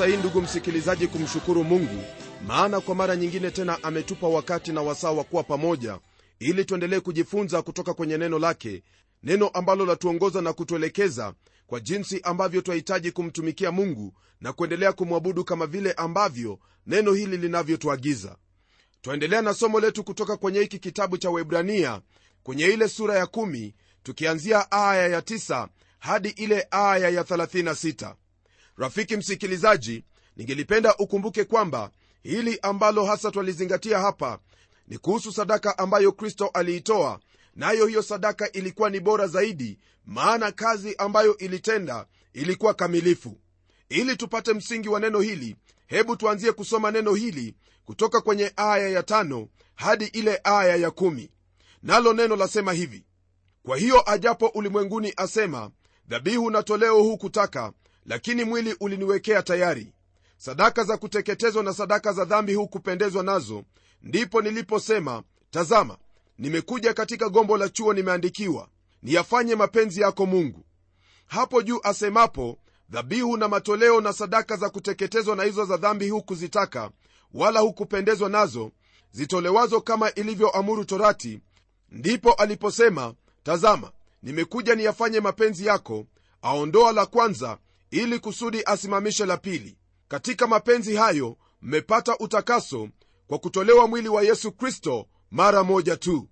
fursa hii ndugu msikilizaji kumshukuru mungu maana kwa mara nyingine tena ametupa wakati na wasaa wa kuwa pamoja ili tuendelee kujifunza kutoka kwenye neno lake neno ambalo latuongoza na kutuelekeza kwa jinsi ambavyo twahitaji kumtumikia mungu na kuendelea kumwabudu kama vile ambavyo neno hili linavyotuagiza. Twaendelea na somo letu kutoka kwenye hiki kitabu cha webrania kwenye ile sura ya 1 tukianzia aya ya 9 hadi ile aya ya 36 rafiki msikilizaji ningelipenda ukumbuke kwamba hili ambalo hasa twalizingatia hapa ni kuhusu sadaka ambayo kristo aliitoa nayo hiyo sadaka ilikuwa ni bora zaidi maana kazi ambayo ilitenda ilikuwa kamilifu. Ili tupate msingi wa neno hili hebu tuanzie kusoma neno hili kutoka kwenye aya ya tano hadi ile aya ya kumi. Nalo neno lasema hivi kwa hiyo ajapo ulimwenguni asema dhabihu na toleo hukutaka lakini mwili uliniwekea tayari. Sadaka za kuteketezwa na sadaka za dhambi hukupendezwa nazo. Ndipo niliposema tazama nimekuja katika gombo la chuo nimeandikiwa niyafanye mapenzi yako mungu. Hapo juu asemapo dhabihu na matoleo na sadaka za kuteketezwa na hizo za dhambi hukuzitaka wala hukupendezwa nazo zitolewazo kama ilivyoamuru torati. Ndipo aliposema tazama nimekuja niyafanye mapenzi yako aondoa la kwanza ili kusudi asimamishe la pili. Katika mapenzi hayo mmepata utakaso kwa kutolewa mwili wa yesu kristo mara moja tu.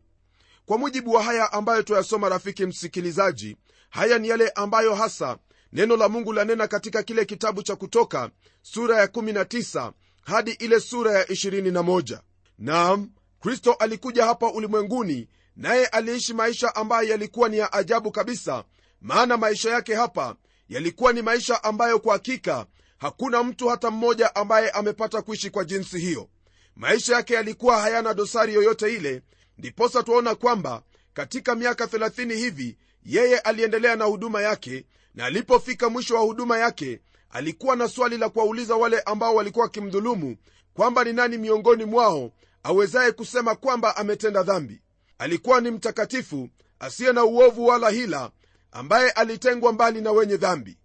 Kwa mujibu wa haya ambayo tuyasoma rafiki msikilizaji haya ni yale ambayo hasa neno la mungu lanena katika kile kitabu cha kutoka sura ya 19 hadi ile sura ya 21 naam kristo alikuja hapa ulimwenguni naye aliishi maisha ambayo yalikuwa ni ya ajabu kabisa maana maisha yake hapa yalikuwa ni maisha ambayo kwa hakika hakuna mtu hata mmoja ambaye amepata kuishi kwa jinsi hiyo. Maisha yake yalikuwa hayana dosari yoyote ile ndiposa twaona kwamba katika miaka 30 hivi yeye aliendelea na huduma yake na alipofika mwisho wa huduma yake alikuwa na swali la kuwauliza wale ambao walikuwa wakimdhulumu kwamba ni nani miongoni mwao awezaye kusema kwamba ametenda dhambi. Alikuwa ni mtakatifu asiye na uovu wala hila ambaye alitengwa mbali na wenye dhambi.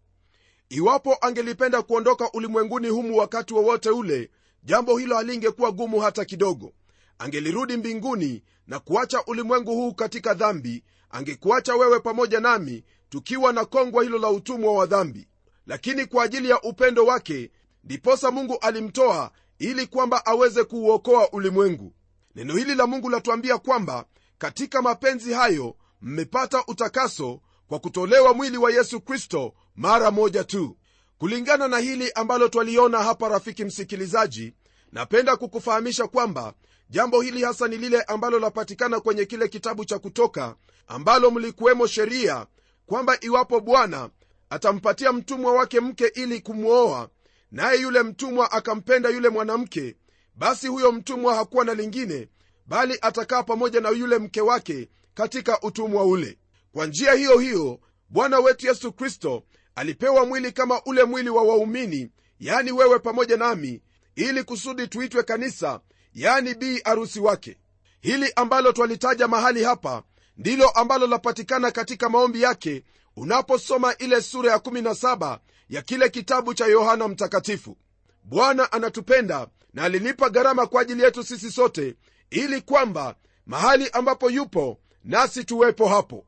Iwapo angelipenda kuondoka ulimwenguni humu wakati wowote wa ule jambo hilo halingekuwa gumu hata kidogo. Angelirudi mbinguni na kuacha ulimwengu huu katika dhambi angekuacha wewe pamoja nami tukiwa na kongwa hilo la utumwa wa dhambi. Lakini kwa ajili ya upendo wake ndiposa mungu alimtoa ili kwamba aweze kuuokoa ulimwengu. Neno hili la mungu latuambia kwamba katika mapenzi hayo mmepata utakaso kwa kutolewa mwili wa yesu kristo mara moja tu. Kulingana na hili ambalo twaliona hapa rafiki msikilizaji napenda kukufahamisha kwamba jambo hili hasa ni lile ambalo lapatikana kwenye kile kitabu cha kutoka ambalo mlikuwemo sheria kwamba iwapo bwana atampatia mtumwa wake mke ili kumwoa naye yule mtumwa akampenda yule mwanamke basi huyo mtumwa hakuwa na lingine bali atakaa pamoja na yule mke wake katika utumwa ule kwa njia hiyo hiyo bwana wetu yesu kristo alipewa mwili kama ule mwili wa waumini yani wewe pamoja nami ili kusudi tuitwe kanisa yani bii arusi wake. Hili ambalo twalitaja mahali hapa ndilo ambalo lapatikana katika maombi yake unaposoma ile sura ya 17 ya kile kitabu cha yohana mtakatifu. Bwana anatupenda na alilipa gharama kwa ajili yetu sisi sote ili kwamba mahali ambapo yupo nasi tuwepo hapo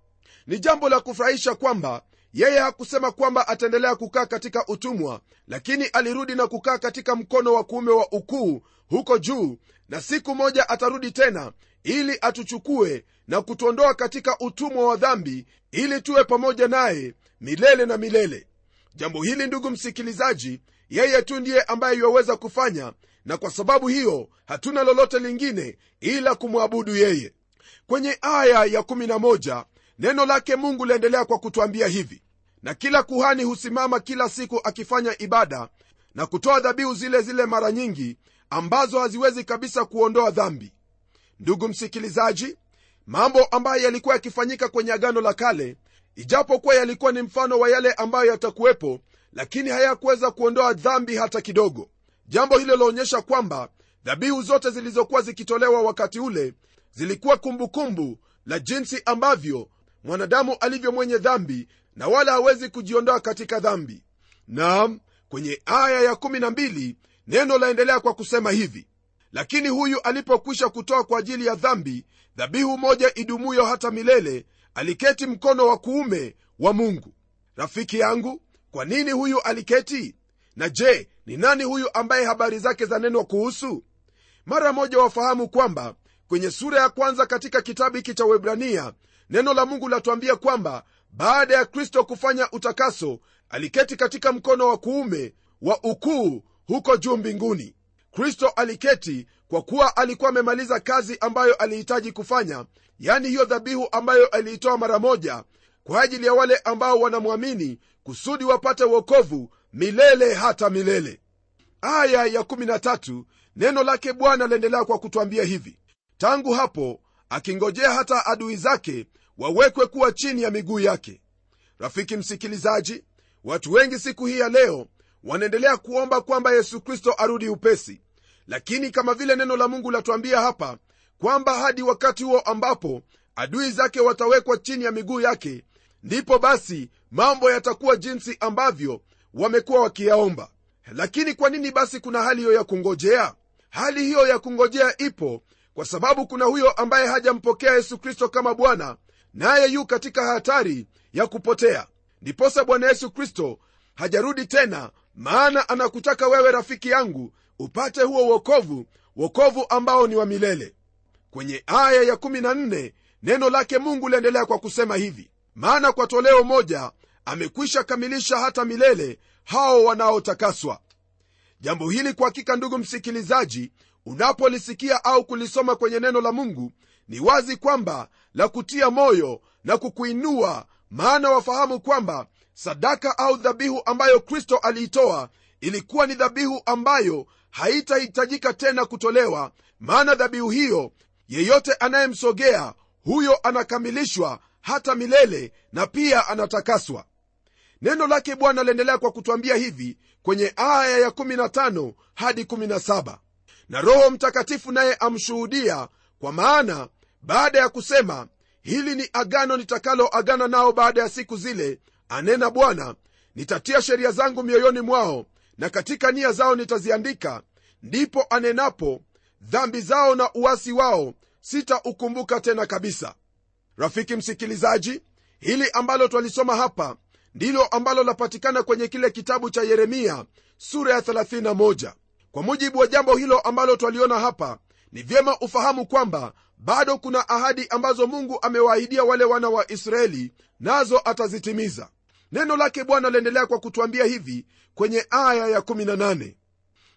ni jambo la kufurahisha kwamba yeye hakusema kwamba ataendelea kukaa katika utumwa lakini alirudi na kukaa katika mkono wa kuume wa ukuu huko juu na siku moja atarudi tena ili atuchukue na kutuondoa katika utumwa wa dhambi ili tuwe pamoja naye milele na milele. Jambo hili ndugu msikilizaji yeye tu ndiye ambaye yuwaweza kufanya na kwa sababu hiyo hatuna lolote lingine ila kumwabudu yeye. Kwenye aya ya 11 neno lake mungu liendelea kwa kutwambia hivi na kila kuhani husimama kila siku akifanya ibada na kutoa dhabihu zile zile mara nyingi ambazo haziwezi kabisa kuondoa dhambi. Ndugu msikilizaji mambo ambayo yalikuwa yakifanyika kwenye agano la kale ijapokuwa yalikuwa ni mfano wa yale ambayo yatakuwepo lakini hayakuweza kuondoa dhambi hata kidogo. Jambo hilo laonyesha kwamba dhabihu zote zilizokuwa zikitolewa wakati ule zilikuwa kumbukumbu kumbu la jinsi ambavyo mwanadamu alivyo mwenye dhambi na wala hawezi kujiondoa katika dhambi. Naam kwenye aya ya 12 neno laendelea kwa kusema hivi. Lakini huyu alipokwisha kutoa kwa ajili ya dhambi dhabihu moja idumuyo hata milele aliketi mkono wa kuume wa mungu. Rafiki yangu kwa nini huyu aliketi? Na je ni nani huyu ambaye habari zake zanenwa kuhusu? Mara moja wafahamu kwamba kwenye sura ya kwanza katika kitabu hiki cha webrania neno la mungu latuambia kwamba baada ya kristo kufanya utakaso aliketi katika mkono wa kuume wa ukuu huko juu mbinguni. Kristo aliketi kwa kuwa alikuwa amemaliza kazi ambayo alihitaji kufanya yani hiyo dhabihu ambayo aliitoa mara moja kwa ajili ya wale ambao wanamwamini kusudi wapate uokovu milele hata milele. Aya ya 13 neno lake bwana laendelea kwa kutwambia hivi tangu hapo akingojea hata adui zake wawekwe kuwa chini ya miguu yake. Rafiki msikilizaji watu wengi siku hii ya leo wanaendelea kuomba kwamba yesu kristo arudi upesi. Lakini kama vile neno la mungu latuambia hapa kwamba hadi wakati huo ambapo adui zake watawekwa chini ya miguu yake ndipo basi mambo yatakuwa jinsi ambavyo wamekuwa wakiyaomba. Lakini kwa nini basi kuna hali hiyo ya kungojea? Hali hiyo ya kungojea ipo kwa sababu kuna huyo ambaye hajampokea yesu kristo kama bwana naye yu katika hatari ya kupotea. Ndiposa bwana yesu kristo hajarudi tena maana anakutaka wewe rafiki yangu upate huo uokovu wokovu ambao ni wa milele. Kwenye aya ya 14 neno lake mungu liendelea kwa kusema hivi. Maana kwa toleo moja amekwisha kamilisha hata milele hao wanaotakaswa. Jambo hili kwa hakika ndugu msikilizaji unapolisikia au kulisoma kwenye neno la mungu ni wazi kwamba la kutia moyo na kukuinua maana wafahamu kwamba sadaka au dhabihu ambayo kristo aliitoa ilikuwa ni dhabihu ambayo haitahitajika tena kutolewa maana dhabihu hiyo yeyote anayemsogea huyo anakamilishwa hata milele na pia anatakaswa. Neno lake bwana liendelea kwa kutwambia hivi kwenye aya ya 15 hadi 17 na roho mtakatifu naye amshuhudia kwa maana baada ya kusema hili ni agano nitakaloagana nao baada ya siku zile anena bwana nitatia sheria zangu mioyoni mwao na katika nia zao nitaziandika ndipo anenapo dhambi zao na uwasi wao sitaukumbuka tena kabisa. Rafiki msikilizaji hili ambalo twalisoma hapa ndilo ambalo lapatikana kwenye kile kitabu cha yeremia sura ya 31 kwa mujibu wa jambo hilo ambalo twaliona hapa ni vyema ufahamu kwamba bado kuna ahadi ambazo mungu amewaahidia wale wana wa israeli nazo atazitimiza. Neno lake bwana laendelea kwa kutwambia hivi kwenye aya ya 18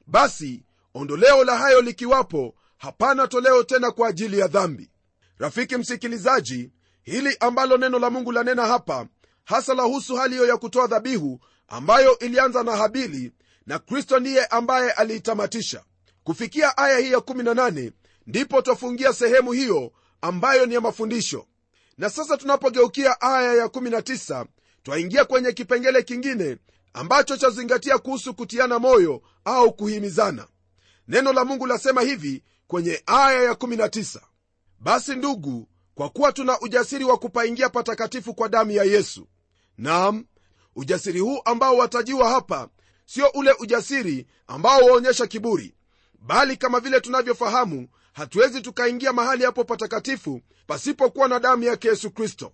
basi ondoleo la hayo likiwapo hapana toleo tena kwa ajili ya dhambi. Rafiki msikilizaji hili ambalo neno la mungu lanena hapa hasa lahusu hali hiyo ya kutoa dhabihu ambayo ilianza na habili na kristo ndiye ambaye aliitamatisha. Kufikia aya hii ya 18 ndipo twafungia sehemu hiyo ambayo ni ya mafundisho. Na sasa tunapogeukia aya ya 19 twaingia kwenye kipengele kingine ambacho chazingatia kuhusu kutiana moyo au kuhimizana. Neno la mungu lasema hivi kwenye aya ya 19 basi ndugu kwa kuwa tuna ujasiri wa kupaingia patakatifu kwa damu ya yesu nam ujasiri huu ambao watajiwa hapa sio ule ujasiri ambao waonyesha kiburi bali kama vile tunavyofahamu hatuwezi tukaingia mahali hapo patakatifu pasipokuwa na damu yake yesu kristo.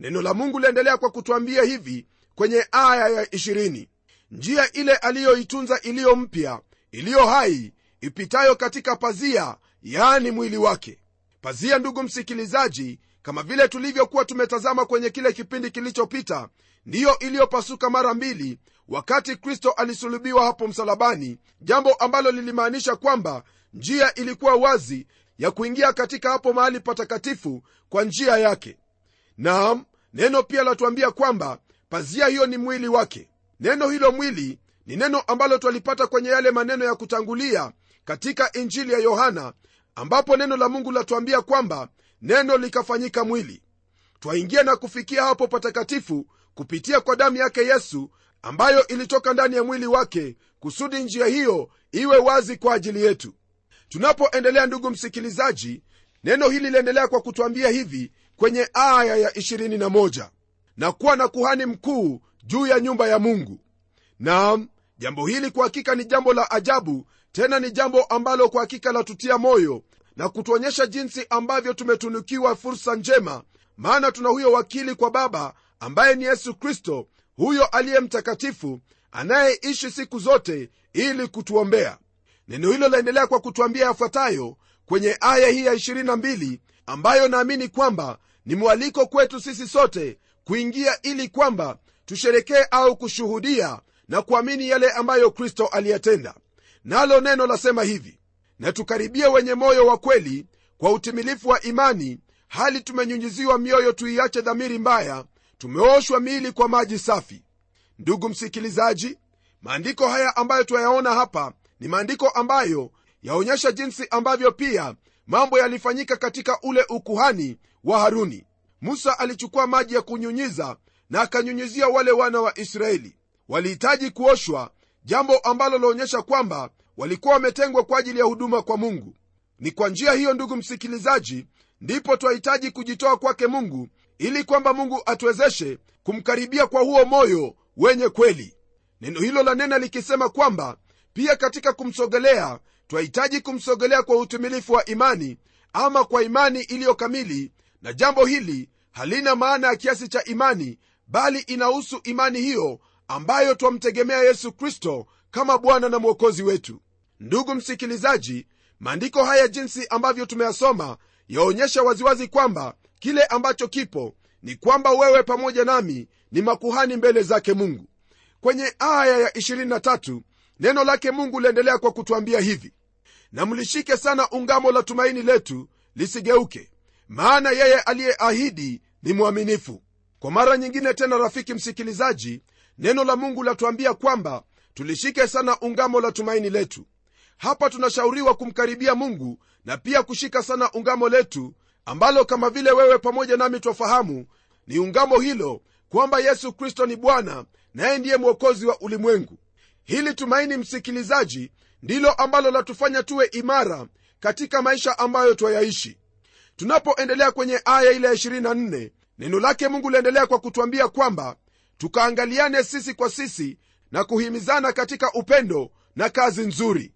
Neno la mungu liendelea kwa kutwambia hivi kwenye aya ya 20 njia ile aliyoitunza iliyo mpya iliyo hai ipitayo katika pazia yaani mwili wake. Pazia ndugu msikilizaji kama vile tulivyokuwa tumetazama kwenye kile kipindi kilichopita ndiyo iliyopasuka mara mbili wakati kristo alisulubiwa hapo msalabani jambo ambalo lilimaanisha kwamba njia ilikuwa wazi ya kuingia katika hapo mahali patakatifu kwa njia yake. Naam neno pia latuambia kwamba pazia hiyo ni mwili wake. Neno hilo mwili ni neno ambalo twalipata kwenye yale maneno ya kutangulia katika injili ya yohana ambapo neno la mungu latuambia kwamba neno likafanyika mwili. Twaingia na kufikia hapo patakatifu kupitia kwa damu yake yesu ambayo ilitoka ndani ya mwili wake kusudi njia hiyo iwe wazi kwa ajili yetu. Tunapoendelea ndugu msikilizaji neno hili liendelea kwa kutwambia hivi kwenye aya ya 21 na kuwa na kuhani mkuu juu ya nyumba ya mungu. Naam jambo hili kwa hakika ni jambo la ajabu tena ni jambo ambalo kwa hakika latutia moyo na kutuonyesha jinsi ambavyo tumetunukiwa fursa njema maana tuna huyo wakili kwa baba ambaye ni yesu kristo huyo aliye mtakatifu anayeishi siku zote ili kutuombea. Neno hilo laendelea kwa kutuambia yafuatayo kwenye aya hii ya 22 ambayo naamini kwamba ni mwaliko kwetu sisi sote kuingia ili kwamba tusherekee au kushuhudia na kuamini yale ambayo kristo aliyatenda. Nalo neno lasema hivi na tukaribie wenye moyo wa kweli kwa utimilifu wa imani hali tumenyunyiziwa mioyo tuiache dhamiri mbaya tumeoshwa mili kwa maji safi. Ndugu msikilizaji maandiko haya ambayo twayaona hapa ni maandiko ambayo yaonyesha jinsi ambavyo pia mambo yalifanyika katika ule ukuhani wa haruni. Musa alichukua maji ya kunyunyiza na akanyunyizia wale wana wa israeli. Walihitaji kuoshwa jambo ambalo laonyesha kwamba walikuwa wametengwa kwa ajili ya huduma kwa mungu. Ni kwa njia hiyo ndugu msikilizaji ndipo twahitaji kujitoa kwake mungu ili kwamba mungu atuwezeshe kumkaribia kwa huo moyo wenye kweli. Neno hilo la nena likisema kwamba pia katika kumsogelea twahitaji kumsogelea kwa utimilifu wa imani ama kwa imani iliyo kamili na jambo hili halina maana ya kiasi cha imani bali inahusu imani hiyo ambayo twamtegemea yesu kristo kama bwana na mwokozi wetu. Ndugu msikilizaji maandiko haya jinsi ambavyo tumeyasoma yaonyesha waziwazi kwamba kile ambacho kipo ni kwamba wewe pamoja nami ni makuhani mbele zake mungu. Kwenye aya ya 23 neno lake mungu liendelea kwa kutwambia hivi. Na mlishike sana ungamo la tumaini letu lisigeuke maana yeye aliyeahidi ni mwaminifu. Kwa mara nyingine tena rafiki msikilizaji neno la mungu latuambia kwamba tulishike sana ungamo la tumaini letu. Hapa tunashauriwa kumkaribia mungu na pia kushika sana ungamo letu ambalo kama vile wewe pamoja nami twafahamu ni ungamo hilo kwamba yesu kristo ni bwana naye ndiye mwokozi wa ulimwengu. Hili tumaini msikilizaji ndilo ambalo latufanya tuwe imara katika maisha ambayo twayaishi. Tunapoendelea kwenye aya ile ya 24 neno lake mungu liendelea kwa kutwambia kwamba tukaangaliane sisi kwa sisi na kuhimizana katika upendo na kazi nzuri.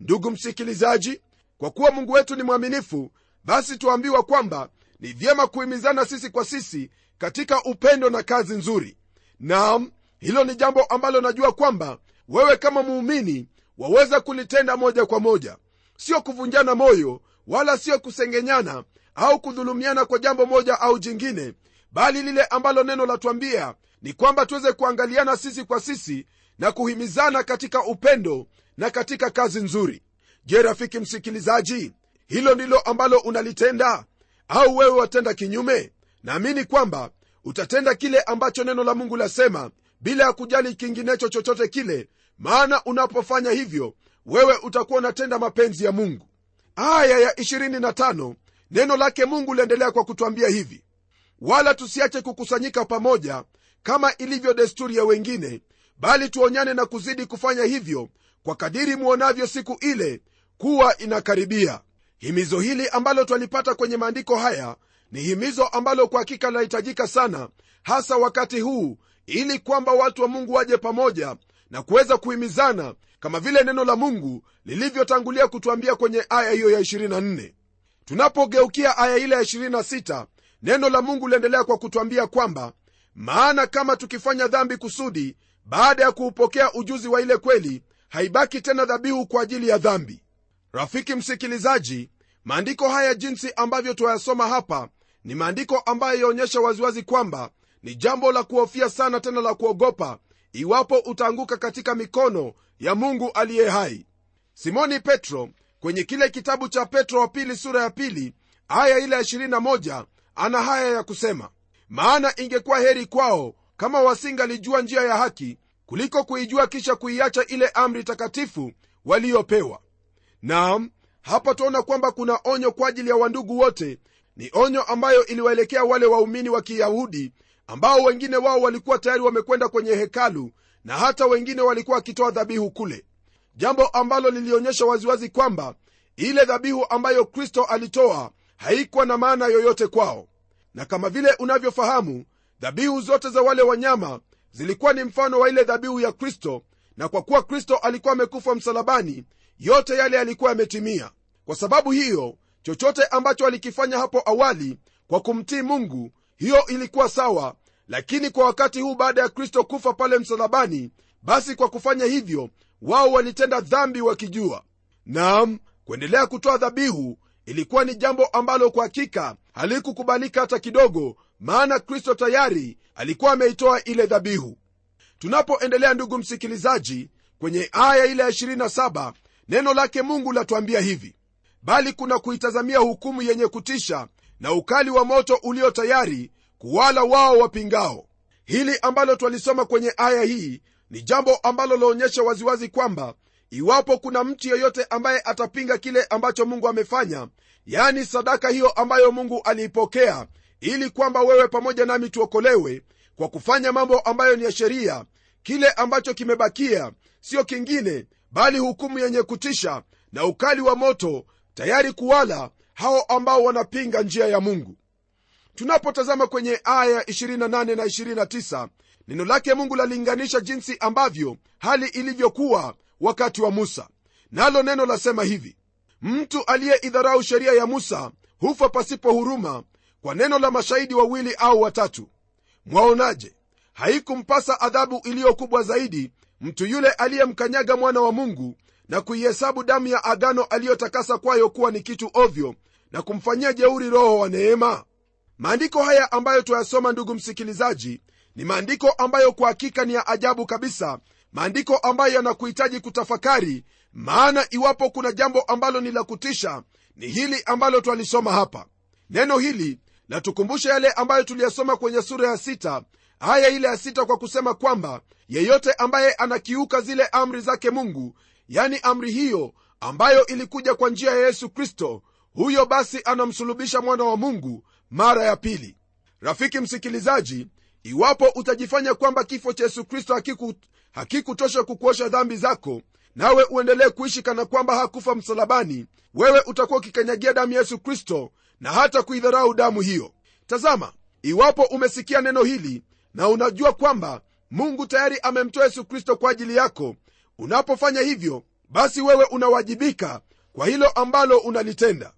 Ndugu msikilizaji kwa kuwa mungu wetu ni mwaminifu basi tuambiwa kwamba ni vyema kuhimizana sisi kwa sisi katika upendo na kazi nzuri. Naam hilo ni jambo ambalo najua kwamba wewe kama muumini waweza kulitenda moja kwa moja. Sio kuvunjana moyo wala sio kusengenyana au kudhulumiana kwa jambo moja au jingine bali lile ambalo neno latwambia ni kwamba tuweze kuangaliana sisi kwa sisi na kuhimizana katika upendo na katika kazi nzuri. Je rafiki msikilizaji hilo ndilo ambalo unalitenda? Au wewe watenda kinyume? Naamini kwamba utatenda kile ambacho neno la mungu lasema bila ya kujali kinginecho chochote kile maana unapofanya hivyo wewe utakuwa unatenda mapenzi ya mungu. Aya ya 25 neno lake mungu liendelea kwa kutwambia hivi. Wala tusiache kukusanyika pamoja kama ilivyo desturi ya wengine bali tuonyane na kuzidi kufanya hivyo kwa kadiri muonavyo siku ile kuwa inakaribia himizo hili ambalo twalipata kwenye maandiko haya ni himizo ambalo kwa hakika linahitajika sana hasa wakati huu ili kwamba watu wa mungu waje pamoja na kuweza kuhimizana kama vile neno la mungu lilivyotangulia kutuambia kwenye aya hiyo ya 24 tunapogeukia aya ile ya 26 neno la mungu liendelea kwa kutwambia kwamba maana kama tukifanya dhambi kusudi baada ya kuupokea ujuzi wa ile kweli haibaki tena dhabihu kwa ajili ya dhambi rafiki msikilizaji maandiko haya jinsi ambavyo twayasoma hapa ni maandiko ambayo yaonyesha waziwazi kwamba ni jambo la kuhofia sana tena la kuogopa iwapo utaanguka katika mikono ya mungu aliye hai. Simoni petro kwenye kile kitabu cha petro wa pili sura ya pili aya ile ya 21 ana haya ya kusema. Maana ingekuwa heri kwao kama wasingalijua njia ya haki kuliko kuijua kisha kuiacha ile amri takatifu waliyopewa naam hapa twaona kwamba kuna onyo kwa ajili ya wandugu wote. Ni onyo ambayo iliwaelekea wale waumini wa kiyahudi ambao wengine wao walikuwa tayari wamekwenda kwenye hekalu na hata wengine walikuwa wakitoa dhabihu kule. Jambo ambalo lilionyesha waziwazi kwamba ile dhabihu ambayo kristo alitoa haikuwa na maana yoyote kwao. Na kama vile unavyofahamu dhabihu zote za wale wanyama zilikuwa ni mfano wa ile dhabihu ya kristo na kwa kuwa kristo alikuwa amekufa msalabani yote yale yalikuwa yametimia kwa sababu hiyo chochote ambacho alikifanya hapo awali kwa kumtii mungu hiyo ilikuwa sawa. Lakini kwa wakati huu baada ya kristo kufa pale msalabani basi kwa kufanya hivyo wao walitenda dhambi wakijua. Naam kuendelea kutoa dhabihu ilikuwa ni jambo ambalo kwa hakika halikukubalika hata kidogo maana kristo tayari alikuwa ameitoa ile dhabihu. Tunapoendelea ndugu msikilizaji kwenye aya ile ya 27 neno lake mungu latuambia hivi bali kuna kuitazamia hukumu yenye kutisha na ukali wa moto ulio tayari kuwala wao wapingao. Hili ambalo twalisoma kwenye aya hii ni jambo ambalo laonyesha waziwazi kwamba iwapo kuna mtu yeyote ambaye atapinga kile ambacho mungu amefanya yani sadaka hiyo ambayo mungu aliipokea ili kwamba wewe pamoja nami tuokolewe kwa kufanya mambo ambayo ni ya sheria kile ambacho kimebakia sio kingine bali hukumu yenye kutisha na ukali wa moto tayari kuwala hao ambao wanapinga njia ya mungu. Tunapotazama kwenye aya 28 na 29 neno lake mungu lalinganisha jinsi ambavyo hali ilivyokuwa wakati wa musa. Nalo neno lasema hivi mtu aliyeidharau sheria ya musa hufa pasipo huruma kwa neno la mashahidi wawili au watatu. Mwaonaje? Haikumpasa adhabu iliyo kubwa zaidi mtu yule aliyemkanyaga mwana wa mungu na kuihesabu damu ya agano aliyotakasa kwayo kuwa ni kitu ovyo na kumfanyia jeuri roho wa neema? Maandiko haya ambayo twayasoma ndugu msikilizaji ni maandiko ambayo kwa hakika ni ya ajabu kabisa. Maandiko ambayo yanakuhitaji kutafakari maana iwapo kuna jambo ambalo ni la kutisha ni hili ambalo twalisoma hapa. Neno hili latukumbusha yale ambayo tuliyasoma kwenye sura ya sita aya ile ya sita kwa kusema kwamba yeyote ambaye anakiuka zile amri zake mungu yani amri hiyo ambayo ilikuja kwa njia ya yesu kristo huyo basi anamsulubisha mwana wa mungu mara ya pili. Rafiki msikilizaji iwapo utajifanya kwamba kifo cha yesu kristo hakikutosha hakiku kukuosha dhambi zako nawe uendelee kuishi kana kwamba hakufa msalabani wewe utakuwa ukikanyagia damu ya yesu kristo na hata kuidharau damu hiyo. Tazama iwapo umesikia neno hili na unajua kwamba mungu tayari amemtoa yesu kristo kwa ajili yako. Unapofanya hivyo basi wewe unawajibika kwa hilo ambalo unalitenda.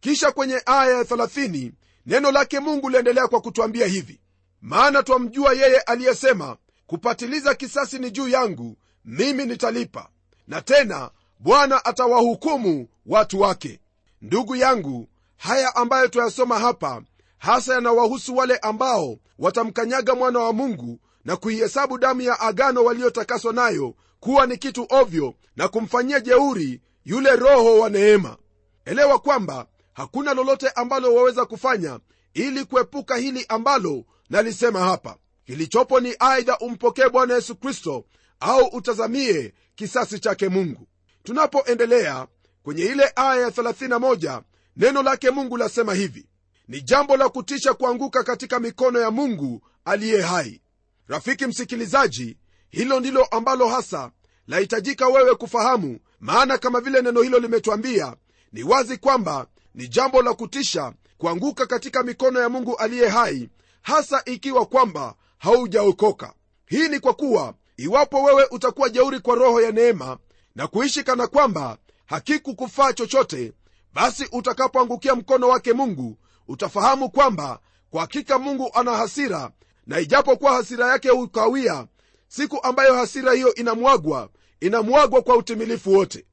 Kisha kwenye aya ya 30 neno lake mungu liendelea kwa kutwambia hivi. Maana twamjua yeye aliyesema kupatiliza kisasi ni juu yangu mimi nitalipa. Na tena bwana atawahukumu watu wake. Ndugu yangu haya ambayo twayasoma hapa hasa yanawahusu wale ambao watamkanyaga mwana wa mungu na kuihesabu damu ya agano waliotakaswa nayo kuwa ni kitu ovyo na kumfanyia jeuri yule roho wa neema. Elewa kwamba hakuna lolote ambalo waweza kufanya ili kuepuka hili ambalo nalisema hapa. Kilichopo ni aidha umpokee bwana yesu kristo au utazamie kisasi chake mungu. Tunapoendelea kwenye ile aya ya 31 neno lake mungu lasema hivi ni jambo la kutisha kuanguka katika mikono ya mungu aliye hai. Rafiki msikilizaji hilo ndilo ambalo hasa lahitajika wewe kufahamu maana kama vile neno hilo limetwambia ni wazi kwamba ni jambo la kutisha kuanguka katika mikono ya mungu aliye hai hasa ikiwa kwamba haujaokoka. Hii ni kwa kuwa iwapo wewe utakuwa jeuri kwa roho ya neema na kuishi kana kwamba hakikukufaa chochote basi utakapoangukia mkono wake mungu utafahamu kwamba kwa hakika mungu ana hasira na ijapokuwa hasira yake hukawia siku ambayo hasira hiyo inamwagwa inamwagwa kwa utimilifu wote.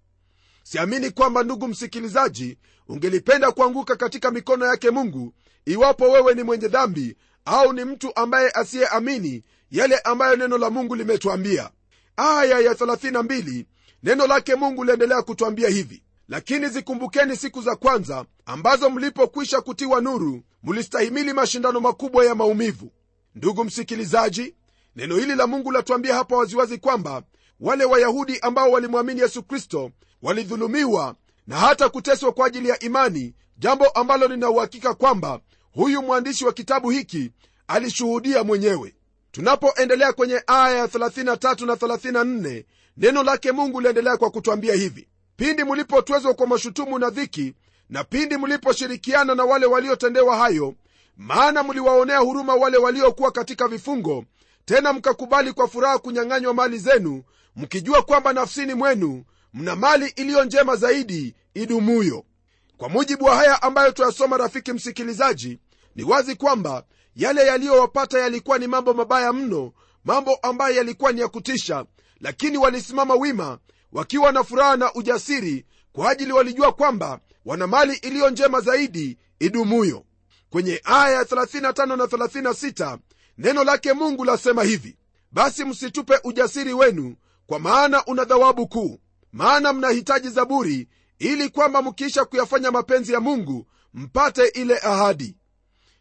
Siamini kwamba ndugu msikilizaji ungelipenda kuanguka katika mikono yake mungu iwapo wewe ni mwenye dhambi au ni mtu ambaye asiyeamini yale ambayo neno la mungu limetwambia aya ya 32 neno lake mungu liendelea kutwambia hivi lakini zikumbukeni siku za kwanza ambazo mlipokwisha kutiwa nuru mlistahimili mashindano makubwa ya maumivu. Ndugu msikilizaji neno hili la mungu latuambia hapa waziwazi kwamba wale wayahudi ambao walimwamini yesu kristo walidhulumiwa na hata kuteswa kwa ajili ya imani jambo ambalo linauhakika kwamba huyu mwandishi wa kitabu hiki alishuhudia mwenyewe. Tunapoendelea kwenye aya ya 33 na 34 neno lake mungu liendelea kwa kutwambia hivi pindi mlipotwezwa kwa mashutumu na dhiki na pindi mliposhirikiana na wale waliotendewa hayo maana mliwaonea huruma wale waliokuwa katika vifungo tena mkakubali kwa furaha kunyang'anywa mali zenu mkijua kwamba nafsini mwenu mna mali iliyo njema zaidi idumuyo. Kwa mujibu wa haya ambayo tuyasoma rafiki msikilizaji ni wazi kwamba yale yaliyowapata yalikuwa ni mambo mabaya mno mambo ambayo yalikuwa ni ya kutisha lakini walisimama wima wakiwa na furaha na ujasiri kwa ajili walijua kwamba wana mali iliyo njema zaidi idumuyo. Kwenye aya ya 35 na 36 neno lake mungu lasema hivi basi msitupe ujasiri wenu kwa maana una dhawabu kuu. Maana mnahitaji zaburi ili kwamba mkiisha kuyafanya mapenzi ya mungu mpate ile ahadi.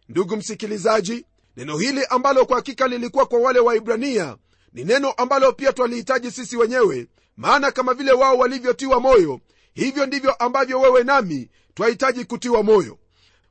Ndugu msikilizaji neno hili ambalo kwa hakika lilikuwa kwa wale waibrania ni neno ambalo pia twalihitaji sisi wenyewe maana kama vile wao walivyotiwa moyo hivyo ndivyo ambavyo wewe nami twahitaji kutiwa moyo.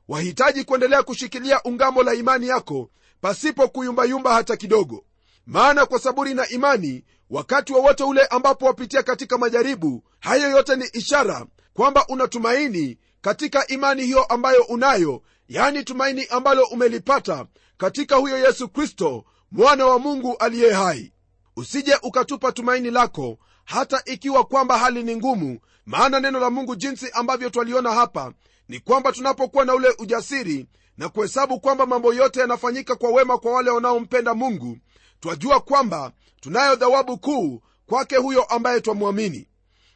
Wahitaji kuendelea kushikilia ungamo la imani yako pasipo kuyumbayumba hata kidogo. Maana kwa saburi na imani wakati wowote wa ule ambapo wapitia katika majaribu hayo yote ni ishara kwamba unatumaini katika imani hiyo ambayo unayo yani tumaini ambalo umelipata katika huyo yesu kristo mwana wa mungu aliye hai. Usije ukatupa tumaini lako hata ikiwa kwamba hali ni ngumu maana neno la mungu jinsi ambavyo twaliona hapa ni kwamba tunapokuwa na ule ujasiri na kuhesabu kwamba mambo yote yanafanyika kwa wema kwa wale wanaompenda mungu twajua kwamba tunayo dhawabu kuu kwake huyo ambaye twamwamini.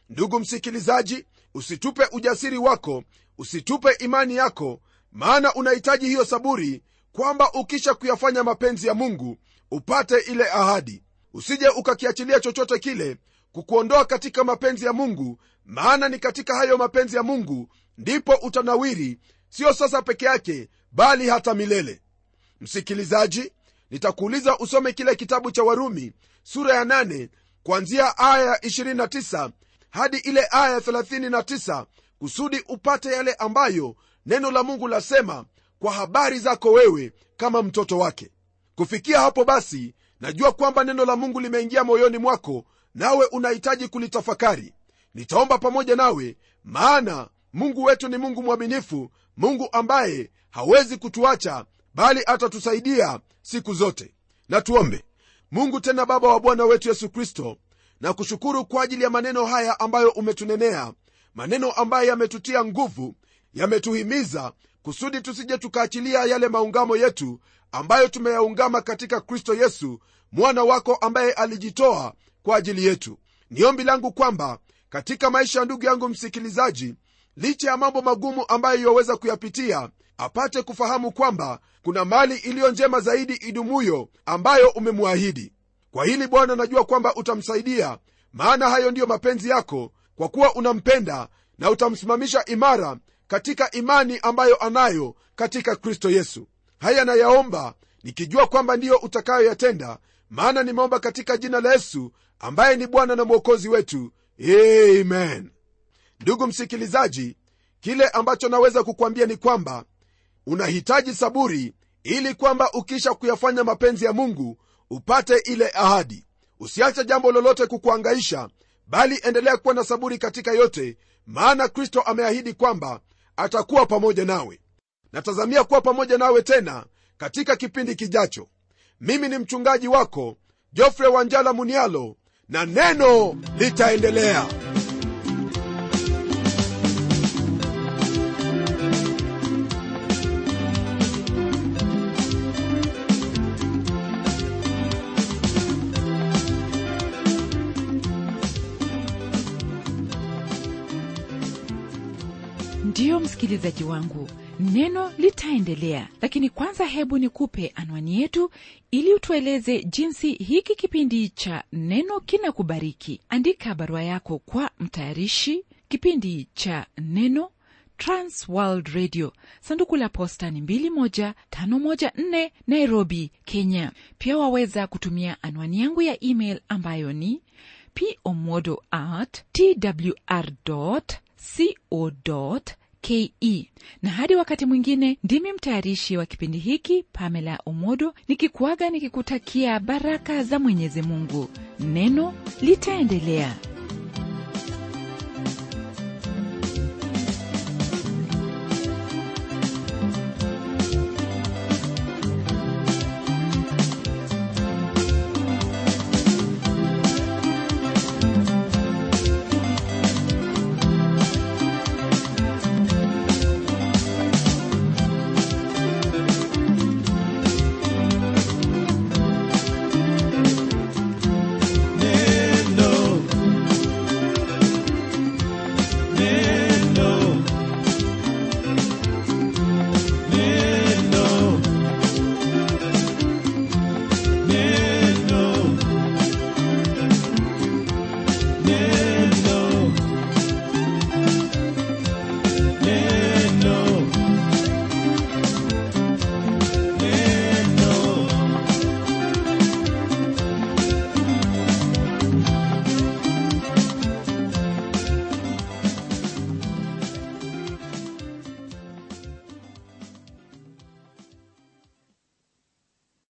Ndugu msikilizaji usitupe ujasiri wako usitupe imani yako maana unahitaji hiyo saburi kwamba ukisha kuyafanya mapenzi ya mungu upate ile ahadi. Usije ukakiachilia chochote kile kukuondoa katika mapenzi ya mungu maana ni katika hayo mapenzi ya mungu ndipo utanawiri siyo sasa peke yake bali hata milele. Msikilizaji nitakuuliza usome kile kitabu cha warumi sura ya 8 kuanzia aya ya 29 hadi ile aya ya 39 kusudi upate yale ambayo neno la mungu lasema kwa habari zako wewe kama mtoto wake. Kufikia hapo basi najua kwamba neno la mungu limeingia moyoni mwako nawe unahitaji kulitafakari nitaomba pamoja nawe maana mungu wetu ni mungu mwaminifu mungu ambaye hawezi kutuacha bali atatusaidia siku zote. Na tuombe. Mungu tena baba wa bwana wetu yesu kristo na kushukuru kwa ajili ya maneno haya ambayo umetunenea maneno ambayo yametutia nguvu yametuhimiza kusudi tusije tukaachilia yale maungamo yetu ambayo tumeyaungama katika kristo yesu mwana wako ambaye alijitoa kwa ajili yetu. Ni ombi langu kwamba katika maisha ya ndugu yangu msikilizaji licha ya mambo magumu ambayo yaweza kuyapitia apate kufahamu kwamba kuna mali iliyo njema zaidi idumuyo ambayo umemwahidi. Kwa hili bwana najua kwamba utamsaidia maana hayo ndiyo mapenzi yako kwa kuwa unampenda na utamsimamisha imara katika imani ambayo anayo katika kristo yesu. Haya nayaomba nikijua kwamba ndiyo utakayoyatenda maana nimeomba katika jina la yesu ambaye ni bwana na mwokozi wetu. Amen. Ndugu msikilizaji kile ambacho naweza kukwambia ni kwamba unahitaji saburi ili kwamba ukisha kuyafanya mapenzi ya mungu upate ile ahadi. Usiache jambo lolote kukuangaisha bali endelea kuwa na saburi katika yote maana kristo ameahidi kwamba atakuwa pamoja nawe. Natazamia kuwa pamoja nawe tena katika kipindi kijacho. Mimi ni mchungaji wako jofre wanjala munialo na neno litaendelea. Ndiyo msikilizaji wangu neno litaendelea. Lakini kwanza hebu nikupe anwani yetu ili utueleze jinsi hiki kipindi cha neno kinakubariki. Andika barua yako kwa mtayarishi kipindi cha neno transworld radio. Sanduku la posta ni 21514 nairobi kenya. Pia waweza kutumia anwani yangu ya email ambayo ni pomodo at twr co ke na hadi wakati mwingine ndimi mtayarishi wa kipindi hiki pamela omodo nikikuaga nikikutakia baraka za mwenyezi mungu. Neno litaendelea